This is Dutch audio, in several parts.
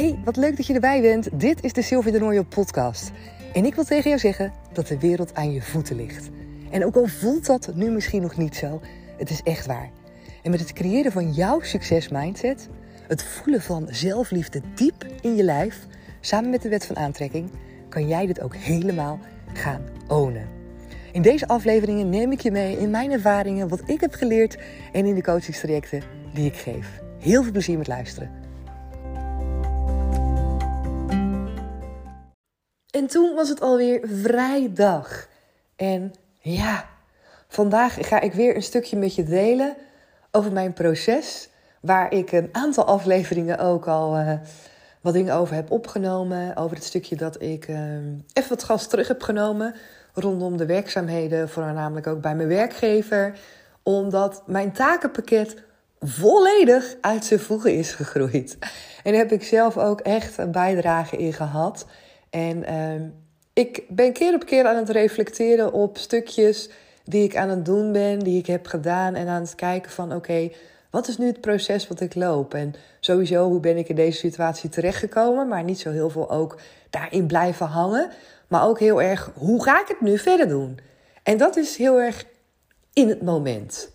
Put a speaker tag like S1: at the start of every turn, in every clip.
S1: Hey, wat leuk dat je erbij bent. Dit is de Sylvie de Nooijen podcast. En ik wil tegen jou zeggen dat de wereld aan je voeten ligt. En ook al voelt dat nu misschien nog niet zo, het is echt waar. En met het creëren van jouw succesmindset, het voelen van zelfliefde diep in je lijf, samen met de wet van aantrekking, kan jij dit ook helemaal gaan ownen. In deze afleveringen neem ik je mee in mijn ervaringen, wat ik heb geleerd en in de coachingstrajecten die ik geef. Heel veel plezier met luisteren. En toen was het alweer vrijdag. En ja, vandaag ga ik weer een stukje met je delen over mijn proces. Waar ik een aantal afleveringen ook al uh, wat dingen over heb opgenomen. Over het stukje dat ik uh, even wat gas terug heb genomen. Rondom de werkzaamheden, voornamelijk ook bij mijn werkgever. Omdat mijn takenpakket volledig uit zijn voegen is gegroeid. En daar heb ik zelf ook echt een bijdrage in gehad. En uh, ik ben keer op keer aan het reflecteren op stukjes die ik aan het doen ben, die ik heb gedaan. En aan het kijken van oké, wat is nu het proces wat ik loop? En sowieso, hoe ben ik in deze situatie terechtgekomen? Maar niet zo heel veel ook daarin blijven hangen. Maar ook heel erg, hoe ga ik het nu verder doen? En dat is heel erg in het moment.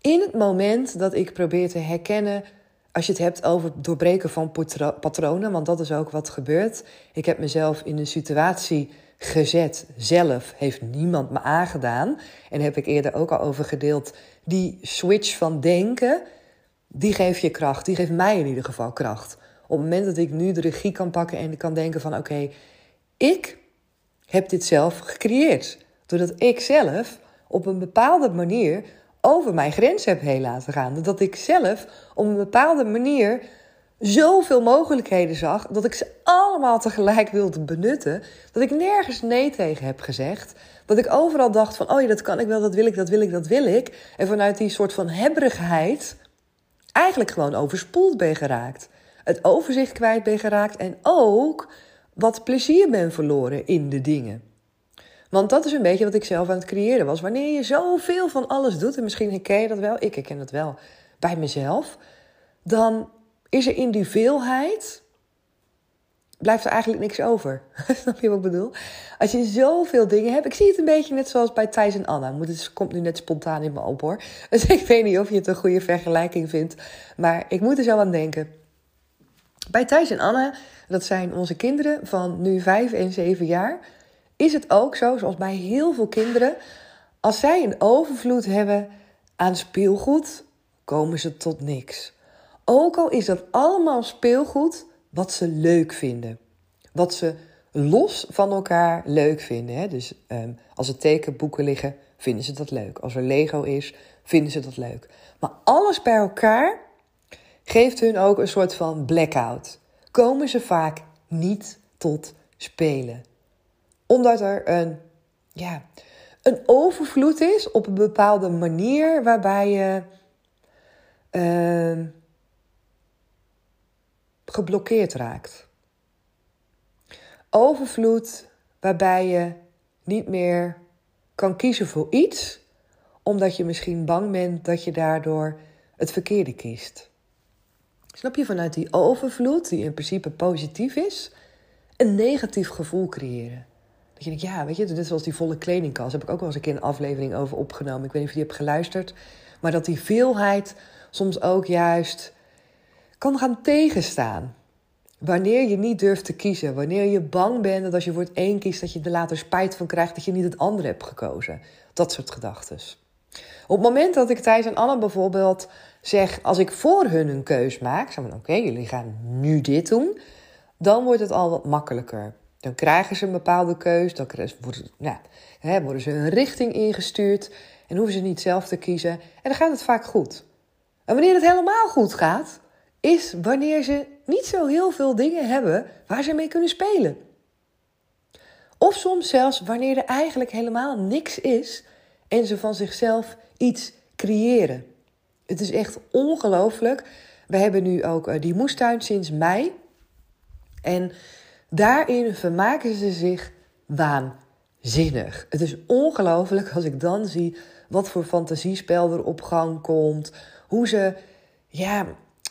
S1: In het moment dat ik probeer te herkennen als je het hebt over doorbreken van patronen, want dat is ook wat gebeurt. Ik heb mezelf in een situatie gezet, zelf heeft niemand me aangedaan. En heb ik eerder ook al over gedeeld. Die switch van denken, die geeft je kracht. Die geeft mij in ieder geval kracht. Op het moment dat ik nu de regie kan pakken en kan denken van oké, ik heb dit zelf gecreëerd. Doordat ik zelf op een bepaalde manier over mijn grens heb heen laten gaan. Dat ik zelf op een bepaalde manier zoveel mogelijkheden zag dat ik ze allemaal tegelijk wilde benutten. Dat ik nergens nee tegen heb gezegd. Dat ik overal dacht van, oh ja, dat kan ik wel, dat wil ik, dat wil ik, dat wil ik. En vanuit die soort van hebberigheid eigenlijk gewoon overspoeld ben geraakt. Het overzicht kwijt ben geraakt en ook wat plezier ben verloren in de dingen. Want dat is een beetje wat ik zelf aan het creëren was. Wanneer je zoveel van alles doet, en misschien herken je dat wel, ik herken het wel bij mezelf, dan is er in die veelheid, blijft er eigenlijk niks over. Snap je wat ik bedoel? Als je zoveel dingen hebt, ik zie het een beetje net zoals bij Thijs en Anna. Het komt nu net spontaan in me op hoor. Dus ik weet niet of je het een goede vergelijking vindt, maar ik moet er zo aan denken. Bij Thijs en Anna, dat zijn onze kinderen van nu 5 en 7 jaar is het ook zo, zoals bij heel veel kinderen, als zij een overvloed hebben aan speelgoed, komen ze tot niks. Ook al is dat allemaal speelgoed wat ze leuk vinden. Wat ze los van elkaar leuk vinden. Hè? Dus ehm, als er tekenboeken liggen, vinden ze dat leuk. Als er Lego is, vinden ze dat leuk. Maar alles bij elkaar geeft hun ook een soort van blackout. Komen ze vaak niet tot spelen omdat er een, ja, een overvloed is op een bepaalde manier waarbij je uh, geblokkeerd raakt. Overvloed waarbij je niet meer kan kiezen voor iets, omdat je misschien bang bent dat je daardoor het verkeerde kiest. Snap je vanuit die overvloed, die in principe positief is, een negatief gevoel creëren? Dat je denkt, ja, weet je, dit zoals die volle kledingkast. Daar heb ik ook wel eens een keer een aflevering over opgenomen. Ik weet niet of je hebt geluisterd. Maar dat die veelheid soms ook juist kan gaan tegenstaan. Wanneer je niet durft te kiezen. Wanneer je bang bent dat als je voor het een kiest... dat je er later spijt van krijgt dat je niet het andere hebt gekozen. Dat soort gedachten. Op het moment dat ik Thijs en Anne bijvoorbeeld zeg... als ik voor hun een keus maak... zeg oké, jullie gaan nu dit doen... dan wordt het al wat makkelijker. Dan krijgen ze een bepaalde keus, dan worden, nou, hè, worden ze een richting ingestuurd en hoeven ze niet zelf te kiezen. En dan gaat het vaak goed. En wanneer het helemaal goed gaat, is wanneer ze niet zo heel veel dingen hebben waar ze mee kunnen spelen. Of soms zelfs wanneer er eigenlijk helemaal niks is en ze van zichzelf iets creëren. Het is echt ongelooflijk. We hebben nu ook uh, die moestuin sinds mei. En Daarin vermaken ze zich waanzinnig. Het is ongelooflijk als ik dan zie wat voor fantasiespel er op gang komt. Hoe ze, ja,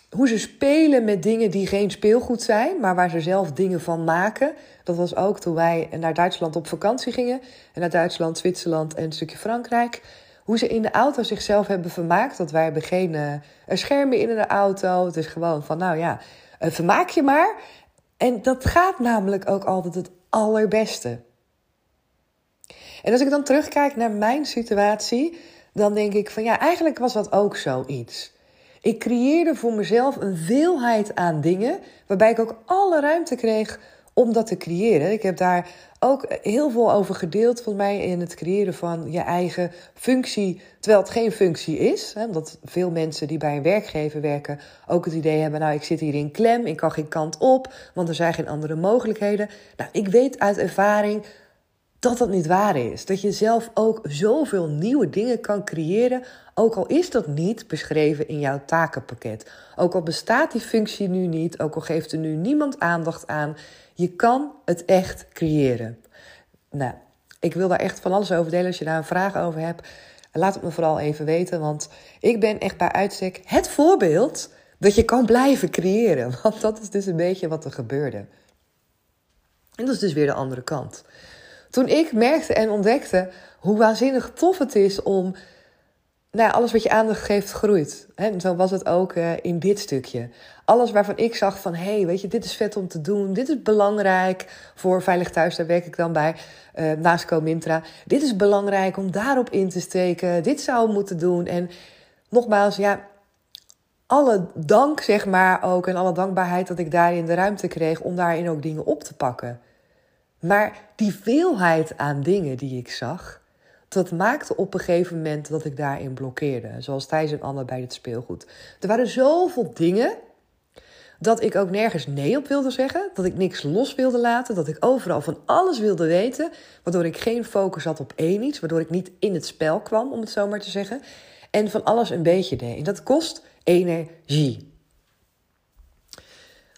S1: hoe ze spelen met dingen die geen speelgoed zijn, maar waar ze zelf dingen van maken. Dat was ook toen wij naar Duitsland op vakantie gingen. En naar Duitsland, Zwitserland en een stukje Frankrijk. Hoe ze in de auto zichzelf hebben vermaakt. Dat wij hebben geen uh, schermen in de auto. Het is gewoon van, nou ja, uh, vermaak je maar. En dat gaat namelijk ook altijd het allerbeste. En als ik dan terugkijk naar mijn situatie, dan denk ik van ja, eigenlijk was dat ook zoiets. Ik creëerde voor mezelf een veelheid aan dingen, waarbij ik ook alle ruimte kreeg om dat te creëren. Ik heb daar ook heel veel over gedeeld, van mij, in het creëren van je eigen functie, terwijl het geen functie is. Hè, omdat veel mensen die bij een werkgever werken ook het idee hebben: nou, ik zit hier in klem, ik kan geen kant op, want er zijn geen andere mogelijkheden. Nou, ik weet uit ervaring dat dat niet waar is. Dat je zelf ook zoveel nieuwe dingen kan creëren, ook al is dat niet beschreven in jouw takenpakket. Ook al bestaat die functie nu niet, ook al geeft er nu niemand aandacht aan, je kan het echt creëren. Nou, ik wil daar echt van alles over delen. Als je daar een vraag over hebt, laat het me vooral even weten. Want ik ben echt bij uitstek het voorbeeld dat je kan blijven creëren. Want dat is dus een beetje wat er gebeurde. En dat is dus weer de andere kant. Toen ik merkte en ontdekte hoe waanzinnig tof het is om. Nou, alles wat je aandacht geeft, groeit. En zo was het ook uh, in dit stukje. Alles waarvan ik zag van, hé, hey, weet je, dit is vet om te doen. Dit is belangrijk voor Veilig Thuis, daar werk ik dan bij, uh, naast Comintra. Dit is belangrijk om daarop in te steken. Dit zou moeten doen. En nogmaals, ja, alle dank, zeg maar ook, en alle dankbaarheid dat ik daarin de ruimte kreeg om daarin ook dingen op te pakken. Maar die veelheid aan dingen die ik zag, dat maakte op een gegeven moment dat ik daarin blokkeerde. Zoals Thijs en Anne bij het speelgoed. Er waren zoveel dingen dat ik ook nergens nee op wilde zeggen. Dat ik niks los wilde laten. Dat ik overal van alles wilde weten. Waardoor ik geen focus had op één iets. Waardoor ik niet in het spel kwam, om het zo maar te zeggen. En van alles een beetje deed. En dat kost energie.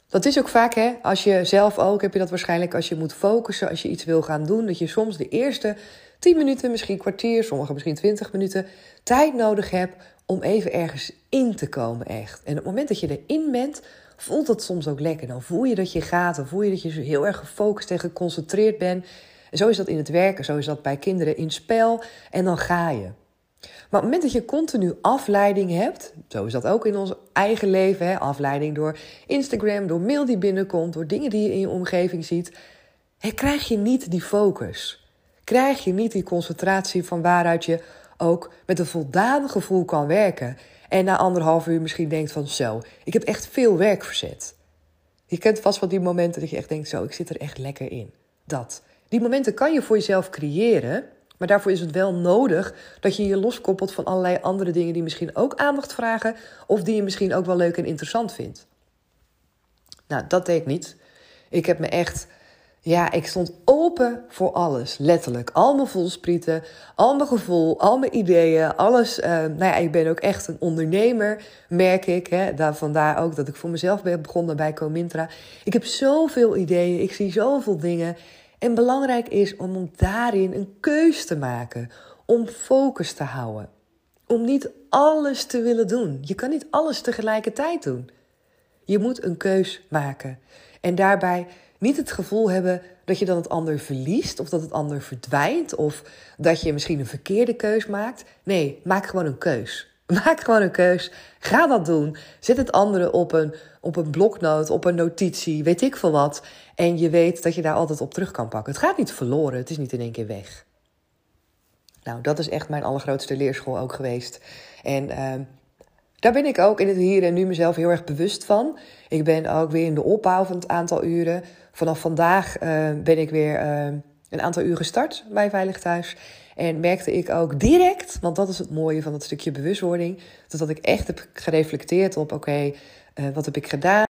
S1: Dat is ook vaak, hè, als je zelf ook, heb je dat waarschijnlijk als je moet focussen, als je iets wil gaan doen, dat je soms de eerste 10 minuten, misschien kwartier, sommige misschien 20 minuten, tijd nodig hebt om even ergens in te komen, echt. En op het moment dat je erin bent, voelt het soms ook lekker. Dan voel je dat je gaat, dan voel je dat je heel erg gefocust en geconcentreerd bent. En zo is dat in het werken, zo is dat bij kinderen in spel. En dan ga je. Maar op het moment dat je continu afleiding hebt, zo is dat ook in ons eigen leven, hè, afleiding door Instagram, door mail die binnenkomt, door dingen die je in je omgeving ziet, hè, krijg je niet die focus. Krijg je niet die concentratie van waaruit je ook met een voldaan gevoel kan werken. En na anderhalf uur misschien denkt van zo, ik heb echt veel werk verzet. Je kent vast wel die momenten dat je echt denkt zo, ik zit er echt lekker in. Dat. Die momenten kan je voor jezelf creëren. Maar daarvoor is het wel nodig dat je je loskoppelt van allerlei andere dingen die misschien ook aandacht vragen. Of die je misschien ook wel leuk en interessant vindt. Nou, dat deed ik niet. Ik heb me echt. Ja, ik stond open voor alles, letterlijk. Al mijn voelsprieten, al mijn gevoel, al mijn ideeën, alles. Uh, nou ja, ik ben ook echt een ondernemer, merk ik. Hè. Daar, vandaar ook dat ik voor mezelf ben begonnen bij Comintra. Ik heb zoveel ideeën, ik zie zoveel dingen. En belangrijk is om daarin een keus te maken, om focus te houden. Om niet alles te willen doen. Je kan niet alles tegelijkertijd doen. Je moet een keus maken. En daarbij niet het gevoel hebben dat je dan het ander verliest of dat het ander verdwijnt of dat je misschien een verkeerde keus maakt. Nee, maak gewoon een keus. Maak gewoon een keus. Ga dat doen. Zet het andere op een, op een bloknoot, op een notitie, weet ik veel wat. En je weet dat je daar altijd op terug kan pakken. Het gaat niet verloren, het is niet in één keer weg. Nou, dat is echt mijn allergrootste leerschool ook geweest. En uh, daar ben ik ook in het hier en nu mezelf heel erg bewust van. Ik ben ook weer in de opbouw van het aantal uren. Vanaf vandaag uh, ben ik weer uh, een aantal uren gestart bij Veilig Thuis. En merkte ik ook direct, want dat is het mooie van het stukje bewustwording, dat ik echt heb gereflecteerd op: oké, uh, wat heb ik gedaan?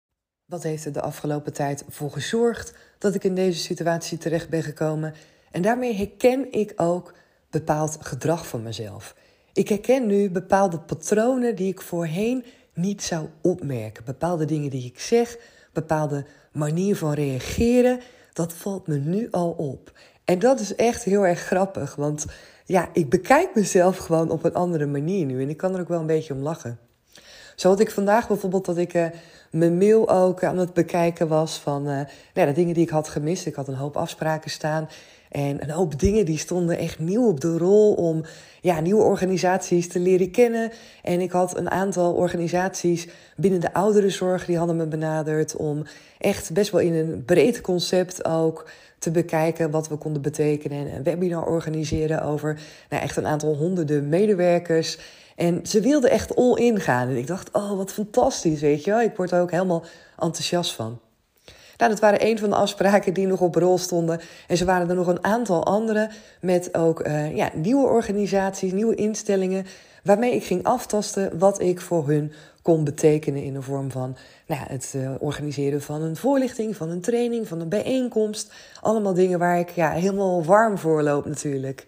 S1: Wat heeft er de afgelopen tijd voor gezorgd dat ik in deze situatie terecht ben gekomen? En daarmee herken ik ook bepaald gedrag van mezelf. Ik herken nu bepaalde patronen die ik voorheen niet zou opmerken. Bepaalde dingen die ik zeg, bepaalde manier van reageren. Dat valt me nu al op. En dat is echt heel erg grappig, want ja, ik bekijk mezelf gewoon op een andere manier nu en ik kan er ook wel een beetje om lachen. Zo had ik vandaag bijvoorbeeld dat ik uh, mijn mail ook aan het bekijken was van uh, nou, de dingen die ik had gemist. Ik had een hoop afspraken staan. En een hoop dingen die stonden echt nieuw op de rol om ja, nieuwe organisaties te leren kennen. En ik had een aantal organisaties binnen de ouderenzorg die hadden me benaderd om echt best wel in een breed concept ook te bekijken wat we konden betekenen. En een webinar organiseren over nou, echt een aantal honderden medewerkers. En ze wilden echt all in gaan. En ik dacht, oh, wat fantastisch, weet je wel. Ik word er ook helemaal enthousiast van. Nou, dat waren een van de afspraken die nog op rol stonden. En ze waren er nog een aantal andere met ook uh, ja, nieuwe organisaties, nieuwe instellingen. Waarmee ik ging aftasten wat ik voor hun kon betekenen in de vorm van nou, het uh, organiseren van een voorlichting, van een training, van een bijeenkomst. Allemaal dingen waar ik ja, helemaal warm voor loop natuurlijk.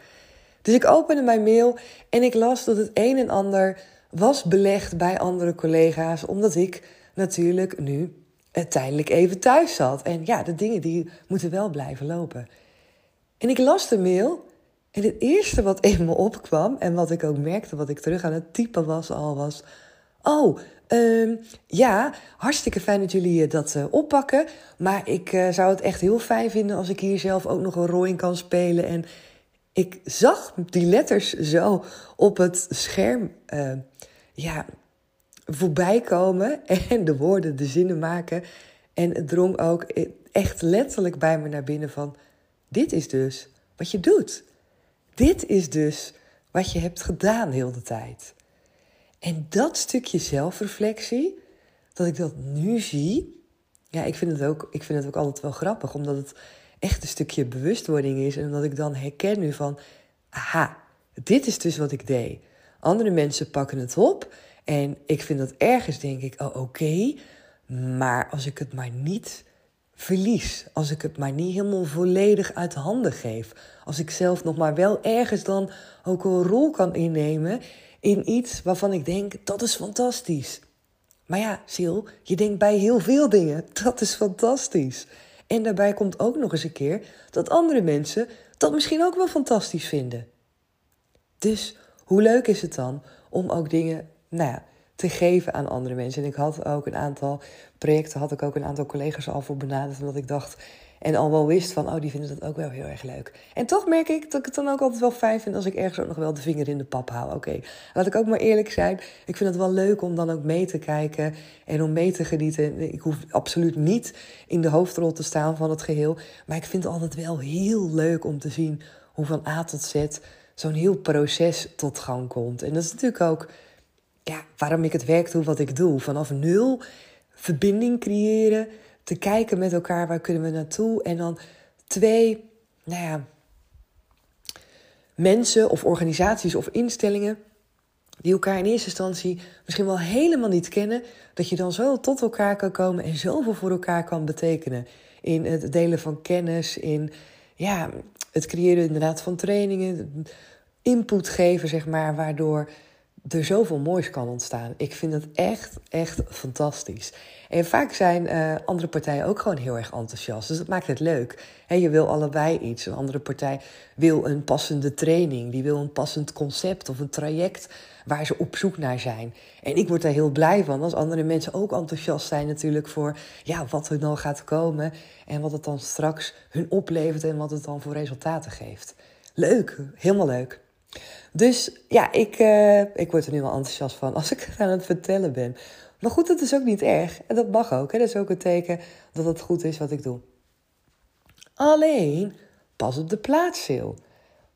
S1: Dus ik opende mijn mail en ik las dat het een en ander was belegd bij andere collega's, omdat ik natuurlijk nu tijdelijk even thuis zat. En ja, de dingen die moeten wel blijven lopen. En ik las de mail en het eerste wat in me opkwam en wat ik ook merkte, wat ik terug aan het typen was al, was: Oh, um, ja, hartstikke fijn dat jullie eh, dat uh, oppakken. Maar ik uh, zou het echt heel fijn vinden als ik hier zelf ook nog een rol in kan spelen. En ik zag die letters zo op het scherm uh, ja, voorbij komen en de woorden, de zinnen maken. En het drong ook echt letterlijk bij me naar binnen van... dit is dus wat je doet. Dit is dus wat je hebt gedaan heel de tijd. En dat stukje zelfreflectie, dat ik dat nu zie... Ja, ik vind het ook, ik vind het ook altijd wel grappig, omdat het echt een stukje bewustwording is. En dat ik dan herken nu van, aha, dit is dus wat ik deed. Andere mensen pakken het op en ik vind dat ergens, denk ik, oh oké, maar als ik het maar niet verlies, als ik het maar niet helemaal volledig uit handen geef, als ik zelf nog maar wel ergens dan ook een rol kan innemen in iets waarvan ik denk, dat is fantastisch. Maar ja, Sil, je denkt bij heel veel dingen, dat is fantastisch. En daarbij komt ook nog eens een keer dat andere mensen dat misschien ook wel fantastisch vinden. Dus hoe leuk is het dan om ook dingen nou ja, te geven aan andere mensen? En ik had ook een aantal projecten, had ik ook een aantal collega's al voor benaderd, omdat ik dacht en al wel wist van, oh, die vinden dat ook wel heel erg leuk. En toch merk ik dat ik het dan ook altijd wel fijn vind als ik ergens ook nog wel de vinger in de pap hou. Oké, laat ik ook maar eerlijk zijn. Ik vind het wel leuk om dan ook mee te kijken en om mee te genieten. Ik hoef absoluut niet in de hoofdrol te staan van het geheel. Maar ik vind het altijd wel heel leuk om te zien hoe van A tot Z zo'n heel proces tot gang komt. En dat is natuurlijk ook ja, waarom ik het werk doe wat ik doe. Vanaf nul verbinding creëren te kijken met elkaar waar kunnen we naartoe. En dan twee, nou ja, mensen of organisaties of instellingen die elkaar in eerste instantie misschien wel helemaal niet kennen, dat je dan zo tot elkaar kan komen en zoveel voor elkaar kan betekenen. In het delen van kennis, in ja, het creëren inderdaad van trainingen, input geven, zeg maar, waardoor er zoveel moois kan ontstaan. Ik vind het echt, echt fantastisch. En vaak zijn uh, andere partijen ook gewoon heel erg enthousiast. Dus dat maakt het leuk. He, je wil allebei iets. Een andere partij wil een passende training. Die wil een passend concept of een traject waar ze op zoek naar zijn. En ik word daar heel blij van als andere mensen ook enthousiast zijn natuurlijk voor ja, wat er dan gaat komen. En wat het dan straks hun oplevert en wat het dan voor resultaten geeft. Leuk, helemaal leuk. Dus ja, ik, uh, ik word er nu wel enthousiast van als ik het aan het vertellen ben. Maar goed, dat is ook niet erg. En dat mag ook. Hè? Dat is ook een teken dat het goed is wat ik doe. Alleen, pas op de plaats, Sil.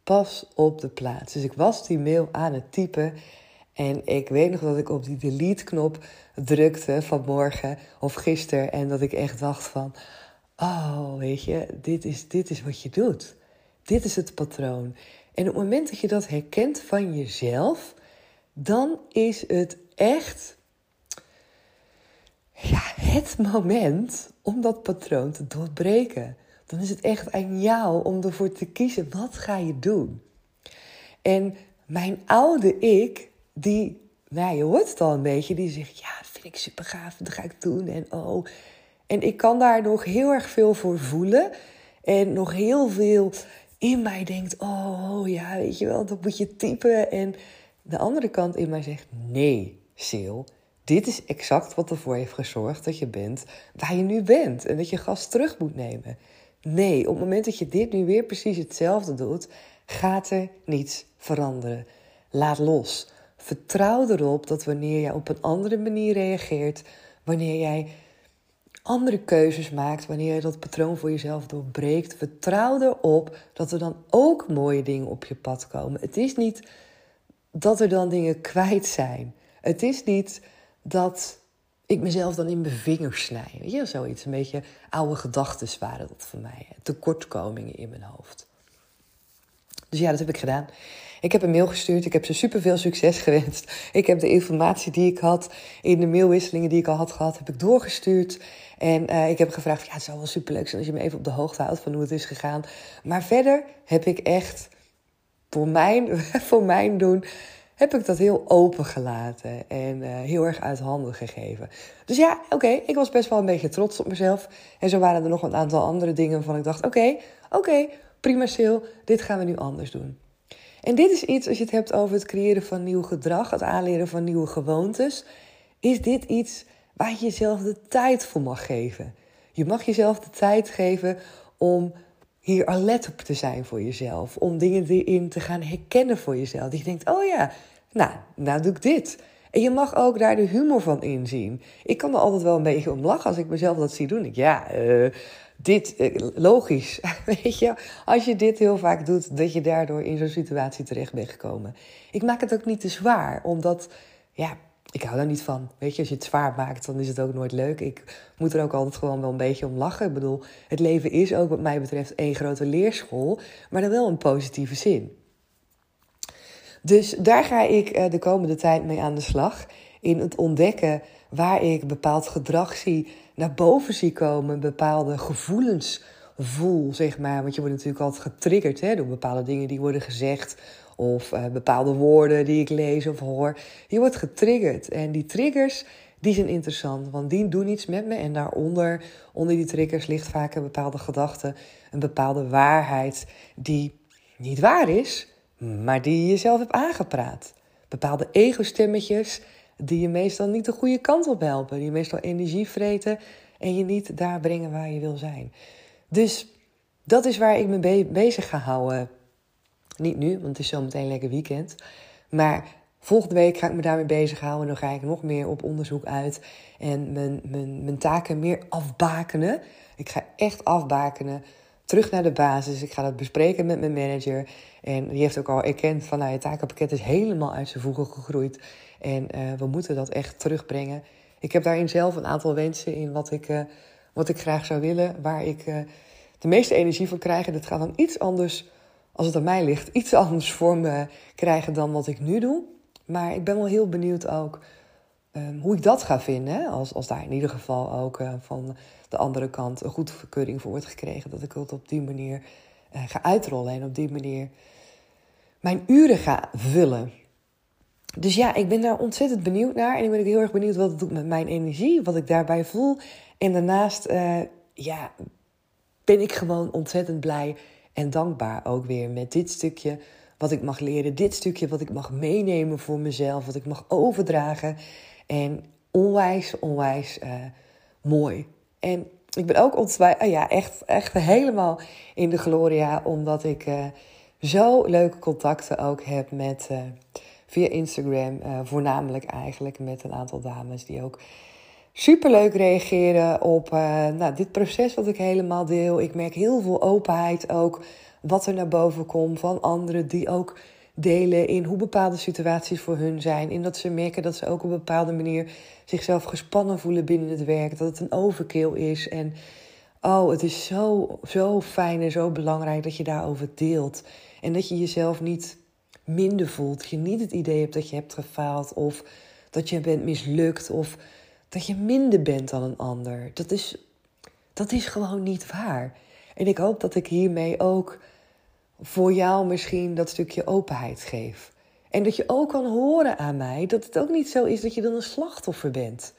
S1: Pas op de plaats. Dus ik was die mail aan het typen. En ik weet nog dat ik op die delete-knop drukte vanmorgen of gisteren. En dat ik echt dacht van... Oh, weet je, dit is, dit is wat je doet. Dit is het patroon. En op het moment dat je dat herkent van jezelf, dan is het echt ja, het moment om dat patroon te doorbreken. Dan is het echt aan jou om ervoor te kiezen, wat ga je doen? En mijn oude ik, die, nou je hoort het al een beetje, die zegt, ja, vind ik super gaaf, dat ga ik doen. En oh, en ik kan daar nog heel erg veel voor voelen. En nog heel veel in mij denkt: oh ja, weet je wel, dat moet je typen. En de andere kant in mij zegt: nee, Sil, dit is exact wat ervoor heeft gezorgd dat je bent waar je nu bent en dat je gas terug moet nemen. Nee, op het moment dat je dit nu weer precies hetzelfde doet, gaat er niets veranderen. Laat los. Vertrouw erop dat wanneer jij op een andere manier reageert, wanneer jij andere keuzes maakt, wanneer je dat patroon voor jezelf doorbreekt, vertrouw erop dat er dan ook mooie dingen op je pad komen. Het is niet dat er dan dingen kwijt zijn. Het is niet dat ik mezelf dan in mijn vingers snij. Weet je, zoiets. Een beetje oude gedachten waren dat voor mij. Tekortkomingen in mijn hoofd. Dus ja, dat heb ik gedaan. Ik heb een mail gestuurd. Ik heb ze superveel succes gewenst. Ik heb de informatie die ik had in de mailwisselingen die ik al had gehad, heb ik doorgestuurd. En uh, ik heb gevraagd, ja, het zou wel superleuk zijn als je me even op de hoogte houdt van hoe het is gegaan. Maar verder heb ik echt, voor mijn, voor mijn doen, heb ik dat heel open gelaten en uh, heel erg uit handen gegeven. Dus ja, oké, ik was best wel een beetje trots op mezelf. En zo waren er nog een aantal andere dingen waarvan ik dacht, oké, oké, prima Sil, dit gaan we nu anders doen. En dit is iets, als je het hebt over het creëren van nieuw gedrag, het aanleren van nieuwe gewoontes, is dit iets waar je jezelf de tijd voor mag geven. Je mag jezelf de tijd geven om hier alert op te zijn voor jezelf. Om dingen erin te gaan herkennen voor jezelf. Dat je denkt, oh ja, nou, nou doe ik dit. En je mag ook daar de humor van inzien. Ik kan er altijd wel een beetje om lachen als ik mezelf dat zie doen. Ik, ja, uh, dit, uh, logisch. Weet je, als je dit heel vaak doet, dat je daardoor in zo'n situatie terecht bent gekomen. Ik maak het ook niet te zwaar, omdat, ja, ik hou daar niet van. Weet je, als je het zwaar maakt, dan is het ook nooit leuk. Ik moet er ook altijd gewoon wel een beetje om lachen. Ik bedoel, het leven is ook wat mij betreft één grote leerschool, maar dan wel een positieve zin. Dus daar ga ik eh, de komende tijd mee aan de slag. In het ontdekken waar ik bepaald gedrag zie, naar boven zie komen, bepaalde gevoelens voel, zeg maar. Want je wordt natuurlijk altijd getriggerd hè, door bepaalde dingen die worden gezegd. Of uh, bepaalde woorden die ik lees of hoor. Je wordt getriggerd. En die triggers, die zijn interessant. Want die doen iets met me. En daaronder, onder die triggers, ligt vaak een bepaalde gedachte. Een bepaalde waarheid die niet waar is maar die je jezelf hebt aangepraat. Bepaalde ego-stemmetjes die je meestal niet de goede kant op helpen. Die je meestal energie vreten en je niet daar brengen waar je wil zijn. Dus dat is waar ik me bezig ga houden. Niet nu, want het is zo meteen lekker weekend. Maar volgende week ga ik me daarmee bezighouden. En dan ga ik nog meer op onderzoek uit. En mijn, mijn, mijn taken meer afbakenen. Ik ga echt afbakenen terug naar de basis. Ik ga dat bespreken met mijn manager. En die heeft ook al erkend van nou, het takenpakket is helemaal uit zijn voegen gegroeid. En uh, we moeten dat echt terugbrengen. Ik heb daarin zelf een aantal wensen in wat ik, uh, wat ik graag zou willen. Waar ik uh, de meeste energie van krijg. Dat gaat dan iets anders, als het aan mij ligt, iets anders vorm krijgen dan wat ik nu doe. Maar ik ben wel heel benieuwd ook um, hoe ik dat ga vinden. Als, als daar in ieder geval ook van de andere kant een goedkeuring voor wordt gekregen. Dat ik het op die manier ga uitrollen en op die manier mijn uren ga vullen. Dus ja, ik ben daar ontzettend benieuwd naar. En ik ben ook heel erg benieuwd wat het doet met mijn energie, wat ik daarbij voel. En daarnaast, uh, ja, ben ik gewoon ontzettend blij en dankbaar ook weer met dit stukje wat ik mag leren. Dit stukje wat ik mag meenemen voor mezelf, wat ik mag overdragen. En onwijs, onwijs uh, mooi. En ik ben ook ontzettend, ah ja, echt, echt helemaal in de gloria, omdat ik uh, zo leuke contacten ook heb met, via Instagram, uh, voornamelijk eigenlijk met een aantal dames die ook superleuk reageren op nou, dit proces wat ik helemaal deel. Ik merk heel veel openheid ook, wat er naar boven komt van anderen die ook delen in hoe bepaalde situaties voor hun zijn. In dat ze merken dat ze ook op een bepaalde manier zichzelf gespannen voelen binnen het werk. Dat het een overkill is. En oh, het is zo, zo fijn en zo belangrijk dat je daarover deelt. En dat je jezelf niet minder voelt. Dat je niet het idee hebt dat je hebt gefaald of dat je bent mislukt of dat je minder bent dan een ander. Dat is, dat is gewoon niet waar. En ik hoop dat ik hiermee ook voor jou misschien dat stukje openheid geef. En dat je ook kan horen aan mij dat het ook niet zo is dat je dan een slachtoffer bent.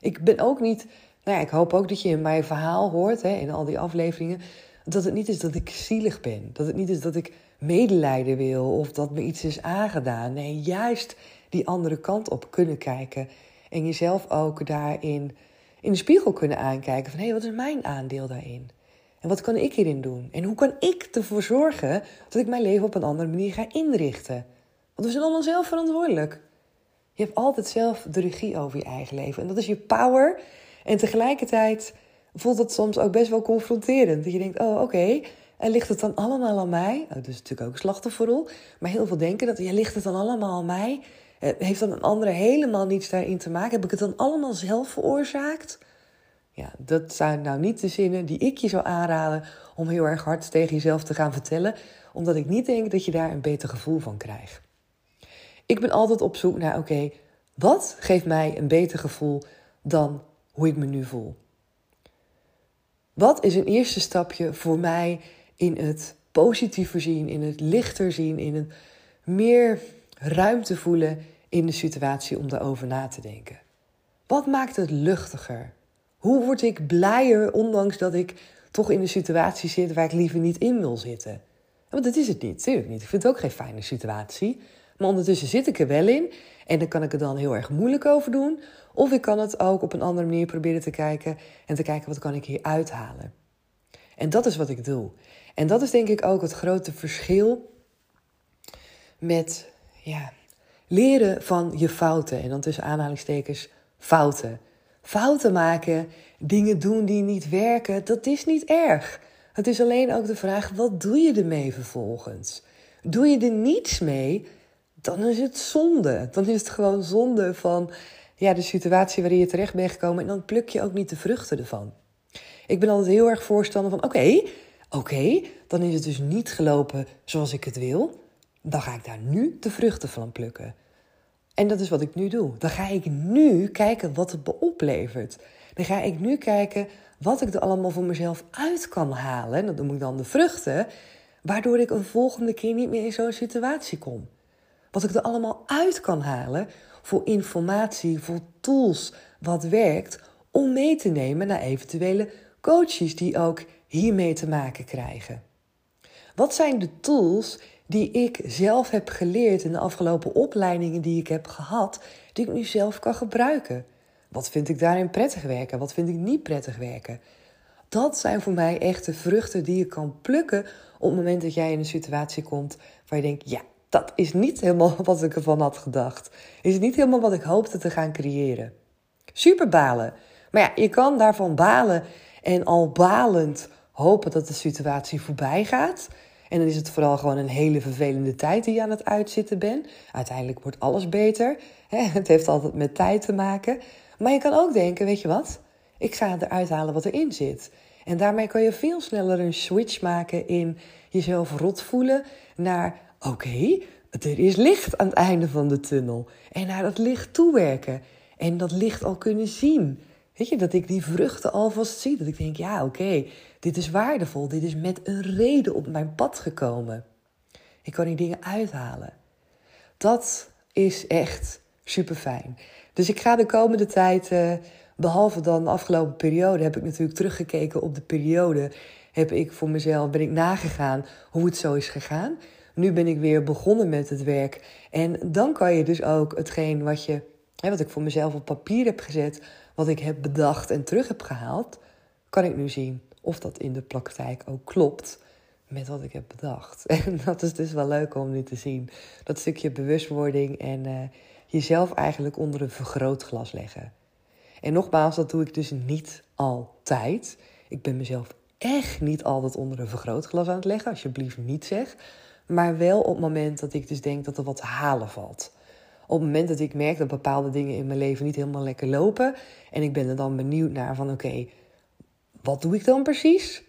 S1: Ik ben ook niet, nou ja, ik hoop ook dat je in mijn verhaal hoort, hè, in al die afleveringen, dat het niet is dat ik zielig ben. Dat het niet is dat ik medelijden wil of dat me iets is aangedaan. Nee, juist die andere kant op kunnen kijken En jezelf ook daarin in de spiegel kunnen aankijken van hé, hey, wat is mijn aandeel daarin? En wat kan ik hierin doen? En hoe kan ik ervoor zorgen dat ik mijn leven op een andere manier ga inrichten? Want we zijn allemaal zelf verantwoordelijk. Je hebt altijd zelf de regie over je eigen leven. En dat is je power. En tegelijkertijd voelt het soms ook best wel confronterend. Dat je denkt, oh oké, en ligt het dan allemaal aan mij? Oh, dat is natuurlijk ook slachtofferrol. Maar heel veel denken dat, ja, ligt het dan allemaal aan mij? Eh, heeft dan een andere helemaal niets daarin te maken? Heb ik het dan allemaal zelf veroorzaakt? Ja, dat zijn nou niet de zinnen die ik je zou aanraden om heel erg hard tegen jezelf te gaan vertellen, omdat ik niet denk dat je daar een beter gevoel van krijgt. Ik ben altijd op zoek naar, oké, wat geeft mij een beter gevoel dan hoe ik me nu voel? Wat is een eerste stapje voor mij in het positiever zien, in het lichter zien, in het meer ruimte voelen in de situatie om daarover na te denken? Wat maakt het luchtiger? Hoe word ik blijer, ondanks dat ik toch in een situatie zit waar ik liever niet in wil zitten? Want dat is het niet, natuurlijk niet. Ik vind het ook geen fijne situatie. Maar ondertussen zit ik er wel in. En dan kan ik er dan heel erg moeilijk over doen. Of ik kan het ook op een andere manier proberen te kijken. En te kijken wat kan ik hier uithalen. En dat is wat ik doe. En dat is denk ik ook het grote verschil met ja, leren van je fouten. En dan tussen aanhalingstekens fouten. Fouten maken, dingen doen die niet werken, dat is niet erg. Het is alleen ook de vraag, wat doe je ermee vervolgens? Doe je er niets mee, dan is het zonde. Dan is het gewoon zonde van ja, de situatie waarin je terecht bent gekomen. En dan pluk je ook niet de vruchten ervan. Ik ben altijd heel erg voorstander van: oké, oké, dan is het dus niet gelopen zoals ik het wil. Dan ga ik daar nu de vruchten van plukken. En dat is wat ik nu doe. Dan ga ik nu kijken wat het oplevert. Dan ga ik nu kijken wat ik er allemaal voor mezelf uit kan halen. En dat noem ik dan de vruchten. Waardoor ik een volgende keer niet meer in zo'n situatie kom. Wat ik er allemaal uit kan halen voor informatie, voor tools, wat werkt. Om mee te nemen naar eventuele coaches die ook hiermee te maken krijgen. Wat zijn de tools die ik zelf heb geleerd in de afgelopen opleidingen die ik heb gehad, die ik nu zelf kan gebruiken? Wat vind ik daarin prettig werken? Wat vind ik niet prettig werken? Dat zijn voor mij echt de vruchten die je kan plukken op het moment dat jij in een situatie komt waar je denkt: ja, dat is niet helemaal wat ik ervan had gedacht. Is niet helemaal wat ik hoopte te gaan creëren. Super balen. Maar ja, je kan daarvan balen en al balend hopen dat de situatie voorbij gaat. En dan is het vooral gewoon een hele vervelende tijd die je aan het uitzitten bent. Uiteindelijk wordt alles beter. Het heeft altijd met tijd te maken. Maar je kan ook denken, weet je wat? Ik ga eruit halen wat erin zit. En daarmee kan je veel sneller een switch maken in jezelf rot voelen naar oké, er is licht aan het einde van de tunnel. En naar dat licht toewerken. En dat licht al kunnen zien. Weet je, dat ik die vruchten alvast zie. Dat ik denk, ja, oké, dit is waardevol. Dit is met een reden op mijn pad gekomen. Ik kan die dingen uithalen. Dat is echt super fijn. Dus ik ga de komende tijd, uh, behalve dan de afgelopen periode, heb ik natuurlijk teruggekeken op de periode. Heb ik voor mezelf, ben ik nagegaan hoe het zo is gegaan. Nu ben ik weer begonnen met het werk. En dan kan je dus ook hetgeen wat, je, wat ik voor mezelf op papier heb gezet, wat ik heb bedacht en terug heb gehaald, kan ik nu zien of dat in de praktijk ook klopt met wat ik heb bedacht. En dat is dus wel leuk om nu te zien. Dat stukje bewustwording en uh, jezelf eigenlijk onder een vergrootglas leggen. En nogmaals, dat doe ik dus niet altijd. Ik ben mezelf echt niet altijd onder een vergrootglas aan het leggen, alsjeblieft niet zeg. Maar wel op het moment dat ik dus denk dat er wat halen valt. Op het moment dat ik merk dat bepaalde dingen in mijn leven niet helemaal lekker lopen. En ik ben er dan benieuwd naar van oké, wat doe ik dan precies?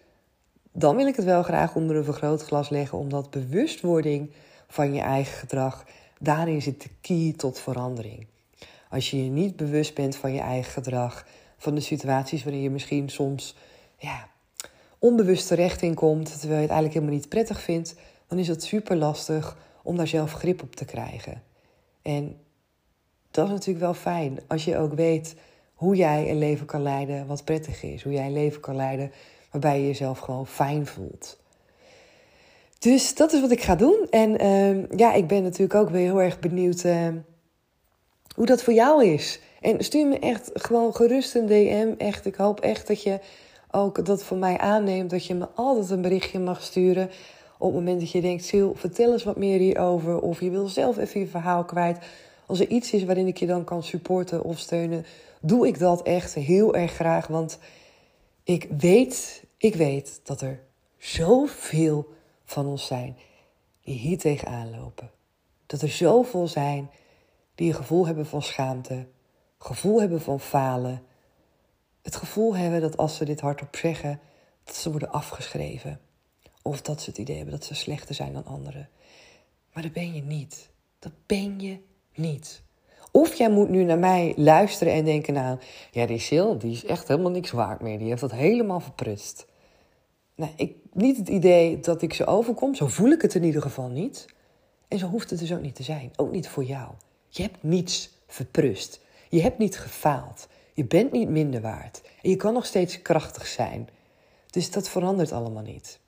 S1: Dan wil ik het wel graag onder een vergrootglas leggen. Omdat bewustwording van je eigen gedrag, daarin zit de key tot verandering. Als je je niet bewust bent van je eigen gedrag, van de situaties waarin je misschien soms ja, onbewust terecht in komt, terwijl je het eigenlijk helemaal niet prettig vindt, dan is het super lastig om daar zelf grip op te krijgen. En dat is natuurlijk wel fijn als je ook weet hoe jij een leven kan leiden wat prettig is. Hoe jij een leven kan leiden waarbij je jezelf gewoon fijn voelt. Dus dat is wat ik ga doen. En uh, ja, ik ben natuurlijk ook weer heel erg benieuwd uh, hoe dat voor jou is. En stuur me echt gewoon gerust een DM. Echt, ik hoop echt dat je ook dat van mij aanneemt. Dat je me altijd een berichtje mag sturen. Op het moment dat je denkt, Sil, vertel eens wat meer hierover. Of je wil zelf even je verhaal kwijt. Als er iets is waarin ik je dan kan supporten of steunen, doe ik dat echt heel erg graag. Want ik weet, ik weet dat er zoveel van ons zijn die hier tegenaan lopen. Dat er zoveel zijn die een gevoel hebben van schaamte, gevoel hebben van falen. Het gevoel hebben dat als ze dit hardop zeggen, dat ze worden afgeschreven. Of dat ze het idee hebben dat ze slechter zijn dan anderen. Maar dat ben je niet. Dat ben je niet. Of jij moet nu naar mij luisteren en denken, nou, ja, die Sil, die is echt helemaal niks waard meer. Die heeft dat helemaal verprust. Nou, ik niet het idee dat ik ze overkom. Zo voel ik het in ieder geval niet. En zo hoeft het dus ook niet te zijn. Ook niet voor jou. Je hebt niets verprust. Je hebt niet gefaald. Je bent niet minder waard. En je kan nog steeds krachtig zijn. Dus dat verandert allemaal niet.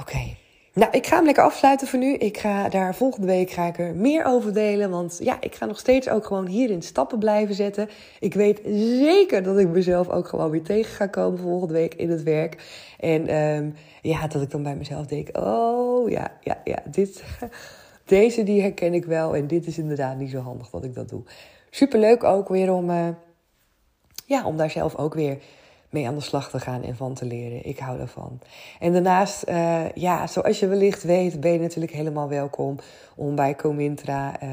S1: Oké. Nou, ik ga hem lekker afsluiten voor nu. Ik ga daar volgende week ga ik er meer over delen. Want ja, ik ga nog steeds ook gewoon hierin stappen blijven zetten. Ik weet zeker dat ik mezelf ook gewoon weer tegen ga komen volgende week in het werk. En um, ja, dat ik dan bij mezelf denk: oh ja, ja, ja, dit, deze die herken ik wel. En dit is inderdaad niet zo handig dat ik dat doe. Superleuk ook weer om, uh, ja, om daar zelf ook weer mee aan de slag te gaan en van te leren. Ik hou daarvan. En daarnaast, uh, ja, zoals je wellicht weet, ben je natuurlijk helemaal welkom om bij Comintra uh,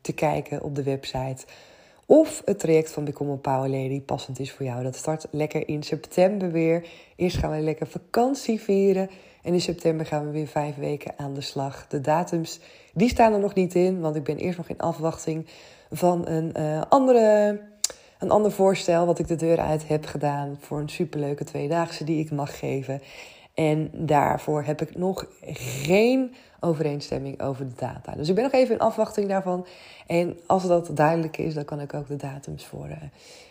S1: te kijken op de website. Of het traject van Become Power Lady passend is voor jou. Dat start lekker in september weer. Eerst gaan we lekker vakantie vieren. En in september gaan we weer vijf weken aan de slag. De datums, die staan er nog niet in. Want ik ben eerst nog in afwachting van een uh, andere een ander voorstel wat ik de deur uit heb gedaan voor een superleuke tweedaagse die ik mag geven. En daarvoor heb ik nog geen overeenstemming over de data. Dus ik ben nog even in afwachting daarvan. En als dat duidelijk is, dan kan ik ook de datums voor uh,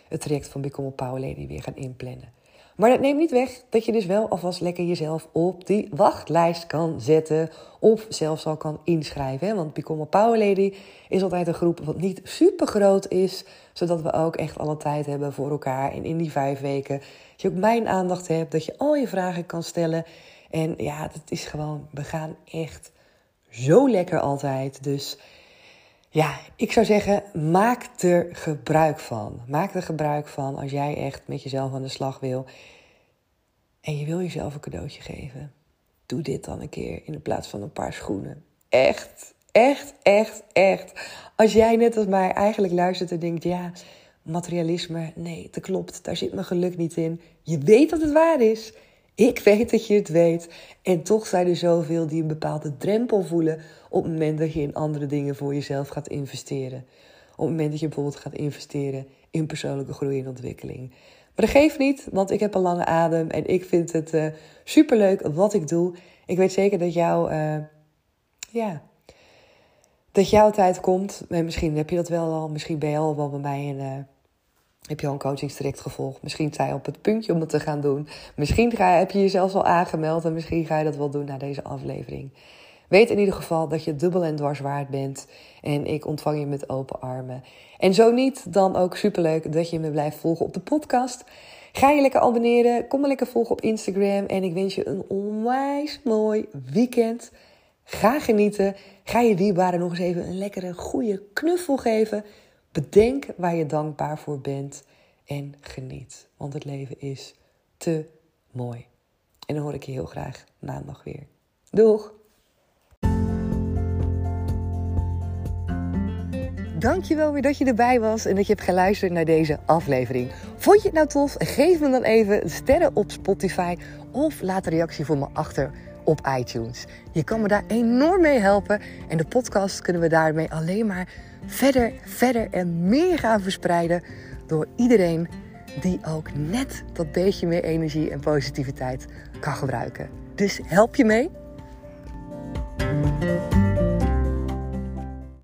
S1: het traject van Become a Power Lady weer gaan inplannen. Maar dat neemt niet weg dat je dus wel alvast lekker jezelf op die wachtlijst kan zetten. Of zelfs al kan inschrijven. Want Become a Power Lady is altijd een groep wat niet super groot is. Zodat we ook echt alle tijd hebben voor elkaar. En in die vijf weken dat je ook mijn aandacht hebt. Dat je al je vragen kan stellen. En ja, het is gewoon, we gaan echt zo lekker altijd. Dus ja, ik zou zeggen, maak er gebruik van. Maak er gebruik van als jij echt met jezelf aan de slag wil. En je wil jezelf een cadeautje geven. Doe dit dan een keer in plaats van een paar schoenen. Echt, echt, echt, echt. Als jij net als mij eigenlijk luistert en denkt: ja, materialisme, nee, dat klopt, daar zit mijn geluk niet in. Je weet dat het waar is. Ik weet dat je het weet. En toch zijn er zoveel die een bepaalde drempel voelen op het moment dat je in andere dingen voor jezelf gaat investeren. Op het moment dat je bijvoorbeeld gaat investeren in persoonlijke groei en ontwikkeling. Maar dat geeft niet, want ik heb een lange adem en ik vind het uh, superleuk wat ik doe. Ik weet zeker dat jou, uh, ja, dat jouw tijd komt. En misschien heb je dat wel al, misschien ben je al wel bij mij en heb je al een coachingstraject gevolgd. Misschien sta je op het puntje om het te gaan doen. Misschien ga, heb je jezelf al aangemeld en misschien ga je dat wel doen na deze aflevering. Weet in ieder geval dat je dubbel en dwars waard bent. En ik ontvang je met open armen. En zo niet, dan ook superleuk dat je me blijft volgen op de podcast. Ga je lekker abonneren, kom me lekker volgen op Instagram. En ik wens je een onwijs mooi weekend. Ga genieten. Ga je dierbaren nog eens even een lekkere, goede knuffel geven. Bedenk waar je dankbaar voor bent. En geniet. Want het leven is te mooi. En dan hoor ik je heel graag maandag weer. Doeg! Dankjewel weer dat je erbij was en dat je hebt geluisterd naar deze aflevering. Vond je het nou tof? Geef me dan even sterren op Spotify of laat een reactie voor me achter op iTunes. Je kan me daar enorm mee helpen en de podcast kunnen we daarmee alleen maar verder, verder en meer gaan verspreiden door iedereen die ook net dat beetje meer energie en positiviteit kan gebruiken. Dus help je mee?